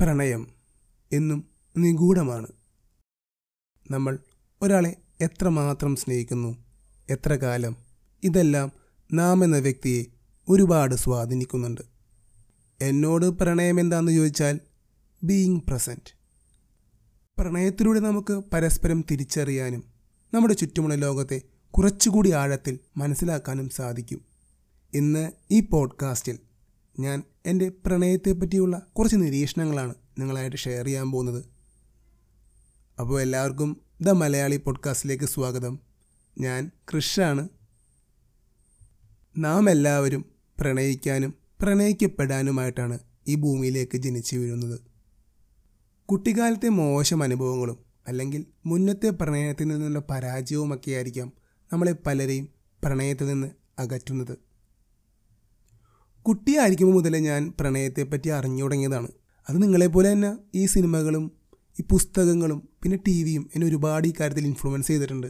പ്രണയം എന്നും നിഗൂഢമാണ്. നമ്മൾ ഒരാളെ എത്രമാത്രം സ്നേഹിക്കുന്നു എത്ര കാലം ഇതെല്ലാം നാം എന്ന വ്യക്തിയെ ഒരുപാട് സ്വാധീനിക്കുന്നുണ്ട്. എന്നോട് പ്രണയം എന്താണെന്ന് ചോദിച്ചാൽ ബീയിങ് പ്രസന്റ് പ്രണയത്തിലൂടെ നമുക്ക് പരസ്പരം തിരിച്ചറിയാനും നമ്മുടെ ചുറ്റുമുള്ള ലോകത്തെ കുറച്ചുകൂടി ആഴത്തിൽ മനസ്സിലാക്കാനും സാധിക്കും. ഇന്ന് ഈ പോഡ്കാസ്റ്റിൽ ഞാൻ എന്റെ പ്രണയത്തെപ്പറ്റിയുള്ള കുറച്ച് നിരീക്ഷണങ്ങളാണ് നിങ്ങളായിട്ട് ഷെയർ ചെയ്യാൻ പോകുന്നത്. അപ്പോൾ എല്ലാവർക്കും ദ മലയാളി പോഡ്കാസ്റ്റിലേക്ക് സ്വാഗതം. ഞാൻ കൃഷാണ് നാം എല്ലാവരും പ്രണയിക്കാനും പ്രണയിക്കപ്പെടാനുമായിട്ടാണ് ഈ ഭൂമിയിലേക്ക് ജനിച്ചു വീഴുന്നത്. കുട്ടിക്കാലത്തെ മോശം അനുഭവങ്ങളും അല്ലെങ്കിൽ മുന്നത്തെ പ്രണയത്തിൽ നിന്നുള്ള പരാജയവുമൊക്കെ ആയിരിക്കാം നമ്മളെ പലരെയും പ്രണയത്തിൽ നിന്ന് അകറ്റുന്നത്. കുട്ടിയായിരിക്കുമ്പോൾ മുതലേ ഞാൻ പ്രണയത്തെപ്പറ്റി അറിഞ്ഞു തുടങ്ങിയതാണ്. അത് നിങ്ങളെപ്പോലെ തന്നെ ഈ സിനിമകളും ഈ പുസ്തകങ്ങളും പിന്നെ ടി വിയും എന്നെ ഒരുപാട് ഈ കാര്യത്തിൽ ഇൻഫ്ലുവൻസ് ചെയ്തിട്ടുണ്ട്.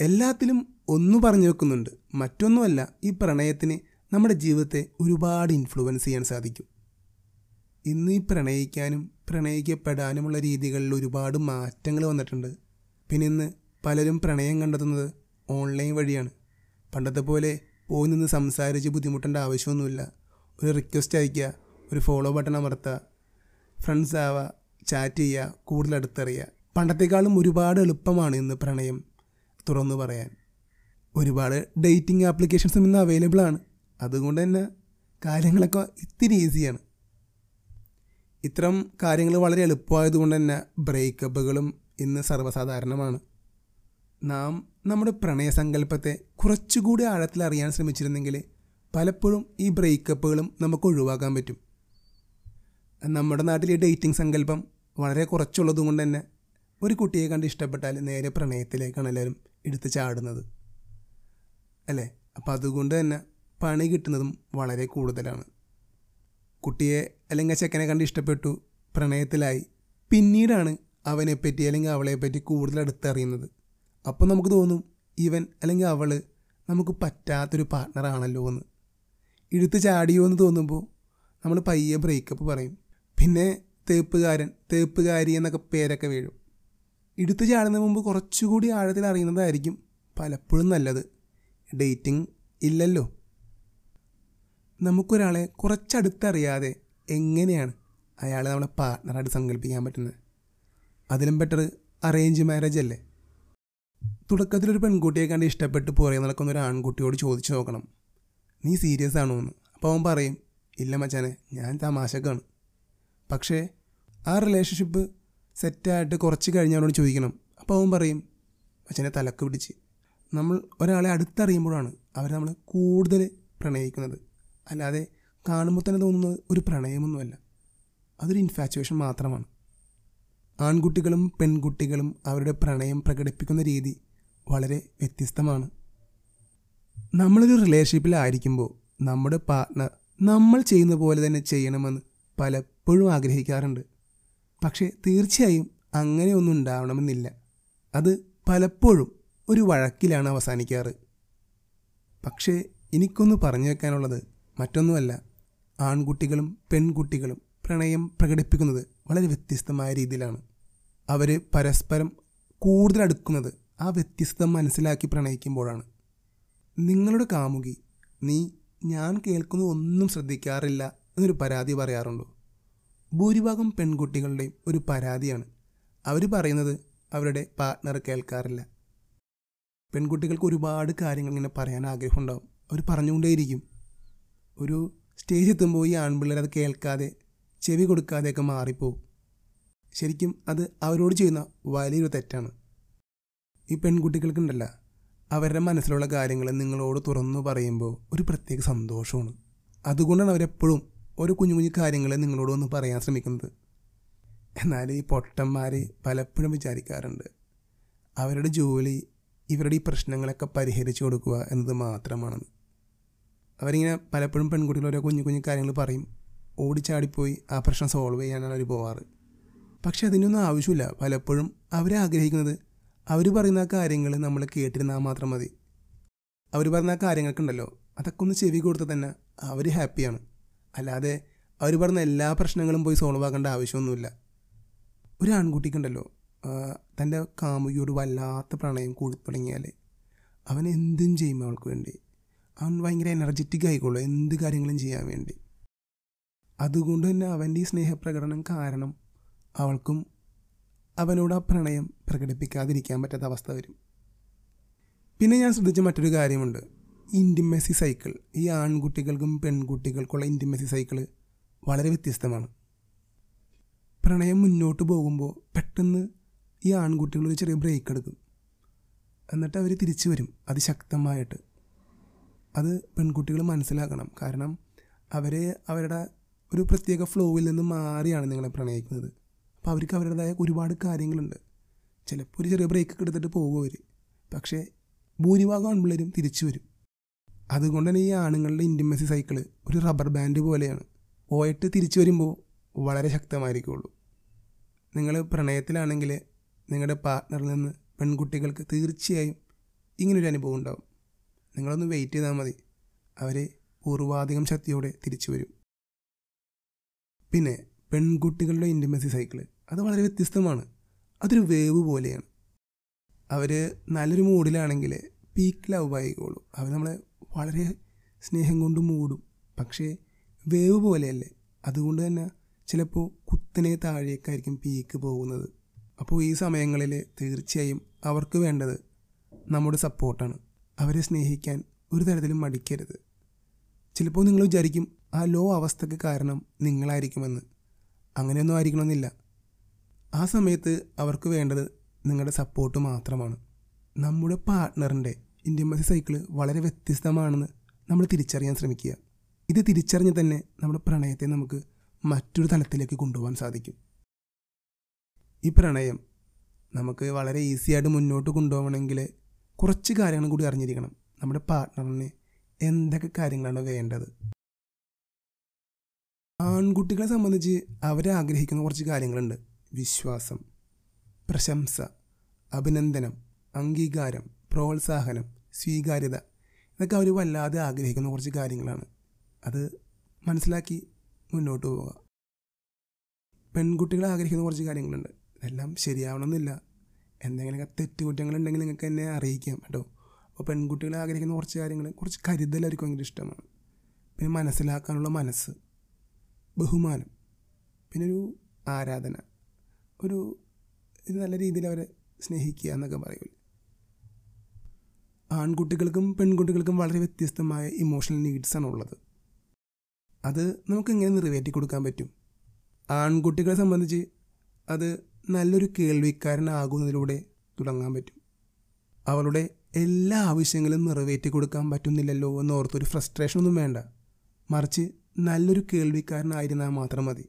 എല്ലാത്തിലും ഒന്ന് പറഞ്ഞു വെക്കുന്നുണ്ട്. മറ്റൊന്നുമല്ല ഈ പ്രണയത്തിന് നമ്മുടെ ജീവിതത്തെ ഒരുപാട് ഇൻഫ്ലുവൻസ് ചെയ്യാൻ സാധിക്കും. ഇന്ന് ഈ പ്രണയിക്കാനും പ്രണയിക്കപ്പെടാനുമുള്ള രീതികളിൽ ഒരുപാട് മാറ്റങ്ങൾ വന്നിട്ടുണ്ട്. പിന്നെ ഇന്ന് പലരും പ്രണയം കണ്ടെത്തുന്നത് ഓൺലൈൻ വഴിയാണ്. പണ്ടത്തെ പോലെ പോയി നിന്ന് സംസാരിച്ച് ബുദ്ധിമുട്ടേണ്ട ആവശ്യമൊന്നുമില്ല. ഒരു റിക്വസ്റ്റ് അയയ്ക്കുക ഒരു ഫോളോ ബട്ടൺ അമർത്തുക ഫ്രണ്ട്സ് ആവുക ചാറ്റ് ചെയ്യുക കൂടുതൽ അടുത്തറിയുക പണ്ടത്തെക്കാളും ഒരുപാട് എളുപ്പമാണ് ഇന്ന് പ്രണയം തുറന്നു പറയാൻ. ഒരുപാട് ഡേറ്റിംഗ് ആപ്ലിക്കേഷൻസും ഇന്ന് അവൈലബിൾ ആണ്. അതുകൊണ്ട് തന്നെ കാര്യങ്ങളൊക്കെ ഇത്തിരി ഈസിയാണ് ഇത്തരം കാര്യങ്ങൾ വളരെ എളുപ്പമായതുകൊണ്ട് തന്നെ ബ്രേക്കപ്പുകളും ഇന്ന് സർവസാധാരണമാണ്. നാം നമ്മുടെ പ്രണയസങ്കല്പത്തെ കുറച്ചുകൂടി ആഴത്തിൽ അറിയാൻ ശ്രമിച്ചിരുന്നെങ്കിൽ പലപ്പോഴും ഈ ബ്രേക്കപ്പുകളും നമുക്ക് ഒഴിവാക്കാൻ പറ്റും. നമ്മുടെ നാട്ടിൽ ഈ ഡേറ്റിംഗ് സങ്കല്പം വളരെ കുറച്ചുള്ളത് കൊണ്ട് തന്നെ ഒരു കുട്ടിയെ കണ്ട് ഇഷ്ടപ്പെട്ടാൽ നേരെ പ്രണയത്തിലേക്കാണ് എല്ലാവരും എടുത്ത് ചാടുന്നത്. അല്ലേ? അപ്പം അതുകൊണ്ട് തന്നെ പണി കിട്ടുന്നതും വളരെ കൂടുതലാണ്. കുട്ടിയെ അല്ലെങ്കിൽ ചെക്കനെ കണ്ട് ഇഷ്ടപ്പെട്ടു പ്രണയത്തിലായി. പിന്നീടാണ് അവനെപ്പറ്റി അല്ലെങ്കിൽ അവളെപ്പറ്റി കൂടുതൽ അടുത്തറിയുന്നത്. അപ്പോൾ നമുക്ക് തോന്നും ഇവൻ അല്ലെങ്കിൽ അവൾ നമുക്ക് പറ്റാത്തൊരു പാർട്ട്ണറാണല്ലോ എന്ന്. ഇഴുത്ത് ചാടിയോ എന്ന് തോന്നുമ്പോൾ നമ്മൾ പയ്യെ ബ്രേക്കപ്പ് പറയും. പിന്നെ തേപ്പുകാരൻ തേപ്പുകാരി എന്നൊക്കെ പേരൊക്കെ വീഴും. ഇടുത്ത് ചാടുന്നതിന് മുമ്പ് കുറച്ചുകൂടി ആഴത്തിൽ അറിയുന്നതായിരിക്കും പലപ്പോഴും നല്ലത്. ഡേറ്റിംഗ് ഇല്ലല്ലോ. നമുക്കൊരാളെ കുറച്ചടുത്തറിയാതെ എങ്ങനെയാണ് അയാളെ നമ്മളെ പാർട്ട്ണറായിട്ട് സങ്കല്പിക്കാൻ പറ്റുന്നത്? അതിലും ബെറ്റർ അറേഞ്ച് മാരേജ് അല്ലേ? തുടക്കത്തിലൊരു പെൺകുട്ടിയെ കണ്ട് ഇഷ്ടപ്പെട്ട് പുറകെ നടക്കുന്ന ഒരു ആൺകുട്ടിയോട് ചോദിച്ചു നോക്കണം. നീ സീരിയസ് ആണോ എന്ന് അപ്പോൾ അവൻ പറയും ഇല്ല മച്ചാനെ ഞാൻ തമാശക്കാണ്. പക്ഷേ ആ റിലേഷൻഷിപ്പ് സെറ്റായിട്ട് കുറച്ച് കഴിഞ്ഞ് അവനോട് ചോദിക്കണം. അപ്പോൾ അവൻ പറയും മച്ചനെ തലക്ക് പിടിച്ച്. നമ്മൾ ഒരാളെ അടുത്തറിയുമ്പോഴാണ് അവർ നമ്മൾ കൂടുതൽ പ്രണയിക്കുന്നത്. അല്ലാതെ കാണുമ്പോൾ തന്നെ തോന്നുന്നത് ഒരു പ്രണയമൊന്നുമല്ല. അതൊരു ഇൻഫാച്ചുവേഷൻ മാത്രമാണ്. ആൺകുട്ടികളും പെൺകുട്ടികളും അവരുടെ പ്രണയം പ്രകടിപ്പിക്കുന്ന രീതി വളരെ വ്യത്യസ്തമാണ്. നമ്മളൊരു റിലേഷൻഷിപ്പിലായിരിക്കുമ്പോൾ നമ്മുടെ പാർട്ട്ണർ നമ്മൾ ചെയ്യുന്ന പോലെ തന്നെ ചെയ്യണമെന്ന് പലപ്പോഴും ആഗ്രഹിക്കാറുണ്ട്. പക്ഷേ തീർച്ചയായും അങ്ങനെയൊന്നും ഉണ്ടാവണമെന്നില്ല. അത് പലപ്പോഴും ഒരു വഴക്കിലാണ് അവസാനിക്കാറ്. പക്ഷേ എനിക്കൊന്ന് പറഞ്ഞു വെക്കാനുള്ളത് മറ്റൊന്നുമല്ല. ആൺകുട്ടികളും പെൺകുട്ടികളും പ്രണയം പ്രകടിപ്പിക്കുന്നത് വളരെ വ്യത്യസ്തമായ രീതിയിലാണ് അവർ പരസ്പരം കൂടുതൽ അടുക്കുന്നത് ആ വ്യത്യസ്തത മനസ്സിലാക്കി പ്രണയിക്കുമ്പോഴാണ്. നിങ്ങളുടെ കാമുകി നീ ഞാൻ കേൾക്കുന്ന ഒന്നും ശ്രദ്ധിക്കാറില്ല എന്നൊരു പരാതി പറയാറുണ്ടോ? ഭൂരിഭാഗം പെൺകുട്ടികളുടെയും ഒരു പരാതിയാണ്. അവർ പറയുന്നത് അവരുടെ പാർട്ട്ണർ കേൾക്കാറില്ല. പെൺകുട്ടികൾക്ക് ഒരുപാട് കാര്യങ്ങൾ ഇങ്ങനെ പറയാൻ ആഗ്രഹമുണ്ടാവും. അവർ പറഞ്ഞുകൊണ്ടേയിരിക്കും. ഒരു സ്റ്റേജ് എത്തുമ്പോൾ ഈ ആൺപിള്ളേർ അത് കേൾക്കാതെ ചെവി കൊടുക്കാതെയൊക്കെ മാറിപ്പോവും. ശരിക്കും അത് അവരോട് ചെയ്യുന്ന വലിയൊരു തെറ്റാണ്. ഈ പെൺകുട്ടികൾക്കുണ്ടല്ല അവരുടെ മനസ്സിലുള്ള കാര്യങ്ങൾ നിങ്ങളോട് തുറന്നു പറയുമ്പോൾ ഒരു പ്രത്യേക സന്തോഷമാണ്. അതുകൊണ്ടാണ് അവരെപ്പോഴും ഒരു കുഞ്ഞു കുഞ്ഞു കാര്യങ്ങൾ നിങ്ങളോട് ഒന്ന് പറയാൻ ശ്രമിക്കുന്നത്. എന്നാൽ ഈ പൊട്ടന്മാർ പലപ്പോഴും വിചാരിക്കാറുണ്ട് അവരുടെ ജോലി ഇവരുടെ ഈ പ്രശ്നങ്ങളൊക്കെ പരിഹരിച്ചു കൊടുക്കുക എന്നത് മാത്രമാണെന്ന് അവരിങ്ങനെ പലപ്പോഴും പെൺകുട്ടികൾ ഓരോ കുഞ്ഞു കുഞ്ഞു കാര്യങ്ങൾ പറയും. ഓടിച്ചാടിപ്പോയി ആ പ്രശ്നം സോൾവ് ചെയ്യാനാണ് അവർ പോവാറ്. പക്ഷെ അതിനൊന്നും ആവശ്യമില്ല. പലപ്പോഴും അവരെ ആഗ്രഹിക്കുന്നത് അവർ പറയുന്ന കാര്യങ്ങൾ നമ്മൾ കേട്ടിരുന്നാൽ മാത്രം മതി. അവർ ആ കാര്യങ്ങൾക്കുണ്ടല്ലോ. അതൊക്കെ ഒന്ന് ചെവി കൊടുത്താൽ തന്നെ അവർ ഹാപ്പിയാണ് അല്ലാതെ അവർ പറഞ്ഞ എല്ലാ പ്രശ്നങ്ങളും പോയി സോൾവ് ആക്കേണ്ട ആവശ്യമൊന്നുമില്ല. ഒരു ആൺകുട്ടിക്കുണ്ടല്ലോ. തന്റെ കാമുകിയോട് വല്ലാത്ത പ്രണയം കൂടി തുടങ്ങിയാൽ അവൻ എന്തും ചെയ്യും അവൾക്ക് വേണ്ടി. അവൻ ഭയങ്കര എനർജറ്റിക് ആയിക്കോളൂ. എന്ത് കാര്യങ്ങളും ചെയ്യാൻ വേണ്ടി. അതുകൊണ്ട് തന്നെ അവന്റെ ഈ സ്നേഹപ്രകടനം കാരണം അവൾക്കും അവനോട് ആ പ്രണയം പ്രകടിപ്പിക്കാതിരിക്കാൻ പറ്റാത്ത അവസ്ഥ വരും. പിന്നെ ഞാൻ ശ്രദ്ധിച്ച മറ്റൊരു കാര്യമുണ്ട്. ഇന്റിമസി സൈക്കിൾ ഈ ആൺകുട്ടികൾക്കും പെൺകുട്ടികൾക്കുള്ള ഇന്റിമസി സൈക്കിൾ വളരെ വ്യത്യസ്തമാണ്. പ്രണയം മുന്നോട്ട് പോകുമ്പോൾ പെട്ടെന്ന് ഈ ആൺകുട്ടികൾ ഒരു ചെറിയ ബ്രേക്ക് എടുക്കും. എന്നിട്ട് അവർ തിരിച്ചു വരും. അതിശക്തമായിട്ട് അത് പെൺകുട്ടികൾ മനസ്സിലാക്കണം. കാരണം അവരെ അവരുടെ ഒരു പ്രത്യേക ഫ്ലോവിൽ നിന്ന് മാറിയാണ് നിങ്ങളെ പ്രണയിക്കുന്നത്. അപ്പോൾ അവർക്ക് അവരുടേതായ ഒരുപാട് കാര്യങ്ങളുണ്ട്. ചിലപ്പോൾ ഒരു ചെറിയ ബ്രേക്ക് എടുത്തിട്ട് പോകും അവർ പക്ഷേ ഭൂരിഭാഗം ആൺപിള്ളേരും തിരിച്ചു വരും. അതുകൊണ്ട് തന്നെ ഈ ആണുങ്ങളുടെ ഇന്റിമസി സൈക്കിൾ ഒരു റബ്ബർ ബാൻഡ് പോലെയാണ്. പോയിട്ട് തിരിച്ചു വരുമ്പോൾ വളരെ ശക്തമായിരിക്കുള്ളൂ. നിങ്ങൾ പ്രണയത്തിലാണെങ്കിൽ നിങ്ങളുടെ പാർട്ട്ണറിൽ നിന്ന് പെൺകുട്ടികൾക്ക് തീർച്ചയായും ഇങ്ങനൊരു അനുഭവം ഉണ്ടാവും. നിങ്ങളൊന്ന് വെയിറ്റ് ചെയ്താൽ മതി. അവർ പൂർവാധികം ശക്തിയോടെ തിരിച്ചു വരും. പിന്നെ പെൺകുട്ടികളുടെ ഇന്റിമസി സൈക്കിൾ അത് വളരെ വ്യത്യസ്തമാണ്. അതൊരു വേവ് പോലെയാണ്. അവർ നല്ലൊരു മൂഡിലാണെങ്കിൽ പീക്ക് ലവ് ആയിക്കോളും. അവർ നമ്മളെ വളരെ സ്നേഹം കൊണ്ട് മൂടും. പക്ഷേ വേവ് പോലെയല്ലേ? അതുകൊണ്ട് തന്നെ ചിലപ്പോൾ കുത്തനെ താഴേക്കായിരിക്കും പീക്ക് പോകുന്നത്. അപ്പോൾ ഈ സമയങ്ങളിൽ തീർച്ചയായും അവർക്ക് വേണ്ടത് നമ്മുടെ സപ്പോർട്ടാണ് അവരെ സ്നേഹിക്കാൻ ഒരു തരത്തിലും മടിക്കരുത്. ചിലപ്പോൾ നിങ്ങൾ വിചാരിക്കും ആ ലോ അവസ്ഥയ്ക്ക് കാരണം നിങ്ങളായിരിക്കുമെന്ന്. അങ്ങനെയൊന്നും ആയിരിക്കണമെന്നില്ല. ആ സമയത്ത് അവർക്ക് വേണ്ടത് നിങ്ങളുടെ സപ്പോർട്ട് മാത്രമാണ്. നമ്മുടെ പാർട്ട്ണറിന്റെ ഇന്റിമസി സൈക്കിൾ വളരെ വ്യത്യസ്തമാണെന്ന് നമ്മൾ തിരിച്ചറിയാൻ ശ്രമിക്കുക. ഇത് തിരിച്ചറിഞ്ഞ് തന്നെ നമ്മുടെ പ്രണയത്തെ നമുക്ക് മറ്റൊരു തലത്തിലേക്ക് കൊണ്ടുപോകാൻ സാധിക്കും. ഈ പ്രണയം നമുക്ക് വളരെ ഈസി ആയിട്ട് മുന്നോട്ട് കൊണ്ടുപോകണമെങ്കിൽ കുറച്ച് കാര്യങ്ങൾ കൂടി അറിഞ്ഞിരിക്കണം. നമ്മുടെ പാർട്ട്ണറിന് എന്തൊക്കെ കാര്യങ്ങളാണ് വേണ്ടത്? ആൺകുട്ടികളെ സംബന്ധിച്ച് അവരെ ആഗ്രഹിക്കുന്ന കുറച്ച് കാര്യങ്ങളുണ്ട്. വിശ്വാസം പ്രശംസ അഭിനന്ദനം അംഗീകാരം പ്രോത്സാഹനം സ്വീകാര്യത ഇതൊക്കെ അവർ വല്ലാതെ ആഗ്രഹിക്കുന്ന കുറച്ച് കാര്യങ്ങളാണ്. അത് മനസ്സിലാക്കി മുന്നോട്ട് പോവുക. പെൺകുട്ടികൾ ആഗ്രഹിക്കുന്ന കുറച്ച് കാര്യങ്ങളുണ്ട്. ഇതെല്ലാം ശരിയാവണമെന്നില്ല. എന്തെങ്കിലുമൊക്കെ തെറ്റുകുറ്റങ്ങളുണ്ടെങ്കിൽ നിങ്ങൾക്ക് എന്നെ അറിയിക്കാം കേട്ടോ. അപ്പോൾ പെൺകുട്ടികൾ ആഗ്രഹിക്കുന്ന കുറച്ച് കാര്യങ്ങൾ കുറച്ച് കരുതൽ അവർക്ക് ഭയങ്കര ഇഷ്ടമാണ്. പിന്നെ മനസ്സിലാക്കാനുള്ള മനസ്സ്. ബഹുമാനം. പിന്നെ ഒരു ആരാധന. ഒരു നല്ല രീതിയിൽ അവരെ സ്നേഹിക്കുക എന്നൊക്കെ പറയും ആൺകുട്ടികൾക്കും പെൺകുട്ടികൾക്കും വളരെ വ്യത്യസ്തമായ ഇമോഷണൽ നീഡ്സാണ് ഉള്ളത് അത് നമുക്ക് എങ്ങനെ നിറവേറ്റി കൊടുക്കാൻ പറ്റും? ആൺകുട്ടികളെ സംബന്ധിച്ച് അത് നല്ലൊരു കേൾവിക്കാരനാകുന്നതിലൂടെ തുടങ്ങാൻ പറ്റും. അവളുടെ എല്ലാ ആവശ്യങ്ങളും നിറവേറ്റി കൊടുക്കാൻ പറ്റുന്നില്ലല്ലോ എന്നോർത്തൊരു ഫ്രസ്ട്രേഷനൊന്നും വേണ്ട. മറിച്ച് നല്ലൊരു കേൾവിക്കാരനായിരുന്നാൽ മാത്രം മതി.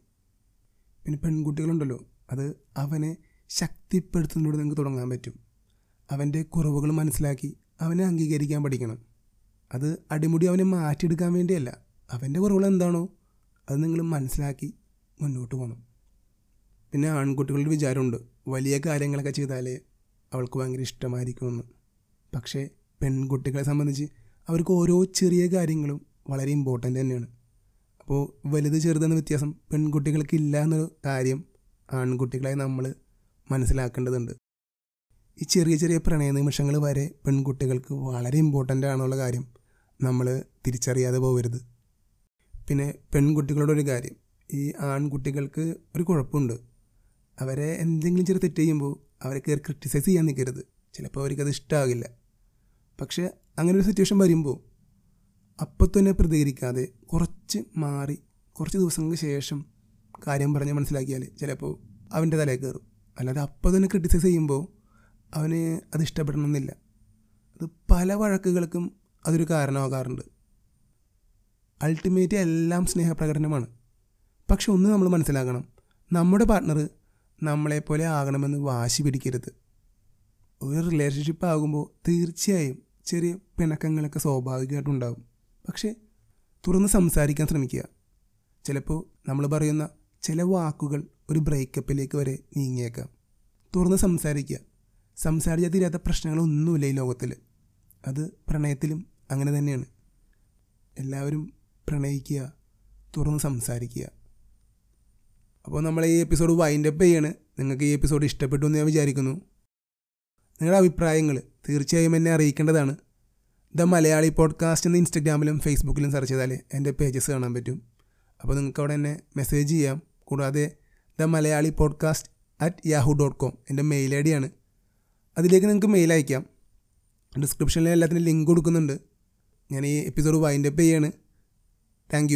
പിന്നെ പെൺകുട്ടികളുണ്ടല്ലോ അത് അവനെ ശക്തിപ്പെടുത്തുന്നതിലൂടെ നിങ്ങൾക്ക് തുടങ്ങാൻ പറ്റും. അവന്റെ കുറവുകൾ മനസ്സിലാക്കി അവനെ അംഗീകരിക്കാൻ പഠിക്കണം. അത് അടിമുടി അവനെ മാറ്റിയെടുക്കാൻ വേണ്ടിയല്ല അവന്റെ കുറവുകൾ എന്താണോ അത് നിങ്ങൾ മനസ്സിലാക്കി മുന്നോട്ട് പോകണം. പിന്നെ ആൺകുട്ടികളുടെ വിചാരമുണ്ട് വലിയ കാര്യങ്ങളൊക്കെ ചെയ്താലേ അവൾക്ക് ഭയങ്കര ഇഷ്ടമായിരിക്കുമെന്ന്. പക്ഷേ പെൺകുട്ടികളെ സംബന്ധിച്ച് അവർക്ക് ഓരോ ചെറിയ കാര്യങ്ങളും വളരെ ഇമ്പോർട്ടന്റ് തന്നെയാണ്. അപ്പോൾ വലുത് ചെറുതെന്ന വ്യത്യാസം പെൺകുട്ടികൾക്ക് ഇല്ല എന്നൊരു കാര്യം ആൺകുട്ടികളായി നമ്മൾ മനസ്സിലാക്കേണ്ടതുണ്ട്. ഈ ചെറിയ ചെറിയ പ്രണയ നിമിഷങ്ങൾ വരെ പെൺകുട്ടികൾക്ക് വളരെ ഇമ്പോർട്ടന്റ് ആണെന്നുള്ള കാര്യം നമ്മൾ തിരിച്ചറിയാതെ പോകരുത് പിന്നെ പെൺകുട്ടികളുടെ ഒരു കാര്യം ഈ ആൺകുട്ടികൾക്ക് ഒരു കുഴപ്പമുണ്ട്. അവരെ എന്തെങ്കിലും ചെറിയ തെറ്റ് ചെയ്യുമ്പോൾ അവരെ കയറി ക്രിറ്റിസൈസ് ചെയ്യാൻ നിൽക്കരുത് ചിലപ്പോൾ അവർക്കത് ഇഷ്ടമാകില്ല പക്ഷേ അങ്ങനെ ഒരു സിറ്റുവേഷൻ വരുമ്പോൾ അപ്പം തന്നെ പ്രതികരിക്കാതെ കുറച്ച് മാറി കുറച്ച് ദിവസങ്ങൾക്ക് ശേഷം കാര്യം പറഞ്ഞ് മനസ്സിലാക്കിയാൽ ചിലപ്പോൾ അവന്റെ തലയിൽ കയറും. അല്ലാതെ അപ്പം തന്നെ ക്രിട്ടിസൈസ് ചെയ്യുമ്പോൾ അവന് അത് ഇഷ്ടപ്പെടണമെന്നില്ല. അത് പല വഴക്കുകൾക്കും അതൊരു കാരണമാകാറുണ്ട്. അൾട്ടിമേറ്റ് എല്ലാം സ്നേഹപ്രകടനമാണ്. പക്ഷെ ഒന്ന് നമ്മൾ മനസ്സിലാക്കണം നമ്മുടെ പാർട്ട്ണർ നമ്മളെപ്പോലെ ആകണമെന്ന് വാശി പിടിക്കരുത്. ഒരു റിലേഷൻഷിപ്പ് ആകുമ്പോൾ തീർച്ചയായും ചെറിയ പിണക്കങ്ങളൊക്കെ സ്വാഭാവികമായിട്ടുണ്ടാകും പക്ഷേ തുറന്ന് സംസാരിക്കാൻ ശ്രമിക്കുക. ചിലപ്പോൾ നമ്മൾ പറയുന്ന ചില വാക്കുകൾ ഒരു ബ്രേക്കപ്പിലേക്ക് വരെ നീങ്ങിയേക്കാം. തുറന്ന് സംസാരിക്കുക. സംസാരിച്ചാൽ തീരാത്ത പ്രശ്നങ്ങളൊന്നുമില്ല ഈ ലോകത്തിൽ അത് പ്രണയത്തിലും അങ്ങനെ തന്നെയാണ്. എല്ലാവരും പ്രണയിക്കുക തുറന്ന് സംസാരിക്കുക. അപ്പോൾ നമ്മൾ ഈ എപ്പിസോഡ് വൈൻഡപ്പ് ചെയ്യാണ്. നിങ്ങൾക്ക് ഈ എപ്പിസോഡ് ഇഷ്ടപ്പെട്ടു എന്ന് ഞാൻ വിചാരിക്കുന്നു. നിങ്ങളുടെ അഭിപ്രായങ്ങൾ തീർച്ചയായും എന്നെ അറിയിക്കേണ്ടതാണ്. ദ മലയാളി പോഡ്കാസ്റ്റ് എന്ന് ഇൻസ്റ്റഗ്രാമിലും ഫേസ്ബുക്കിലും സെർച്ച് ചെയ്താൽ എന്റെ പേജസ് കാണാൻ പറ്റും. അപ്പോൾ നിങ്ങൾക്ക് അവിടെ എന്നെ മെസ്സേജ് ചെയ്യാം. കൂടാതെ the Malayali podcast at Yahoo dot com എന്റെ മെയിൽ ഐ ഡിയാണ് അതിലേക്ക് നിങ്ങൾക്ക് മെയിൽ അയക്കാം. ഡിസ്ക്രിപ്ഷനിൽ എല്ലാത്തിനും ലിങ്ക് കൊടുക്കുന്നുണ്ട്. ഞാൻ ഈ എപ്പിസോഡ് വൈൻഡപ്പ് ചെയ്യാണ്. താങ്ക്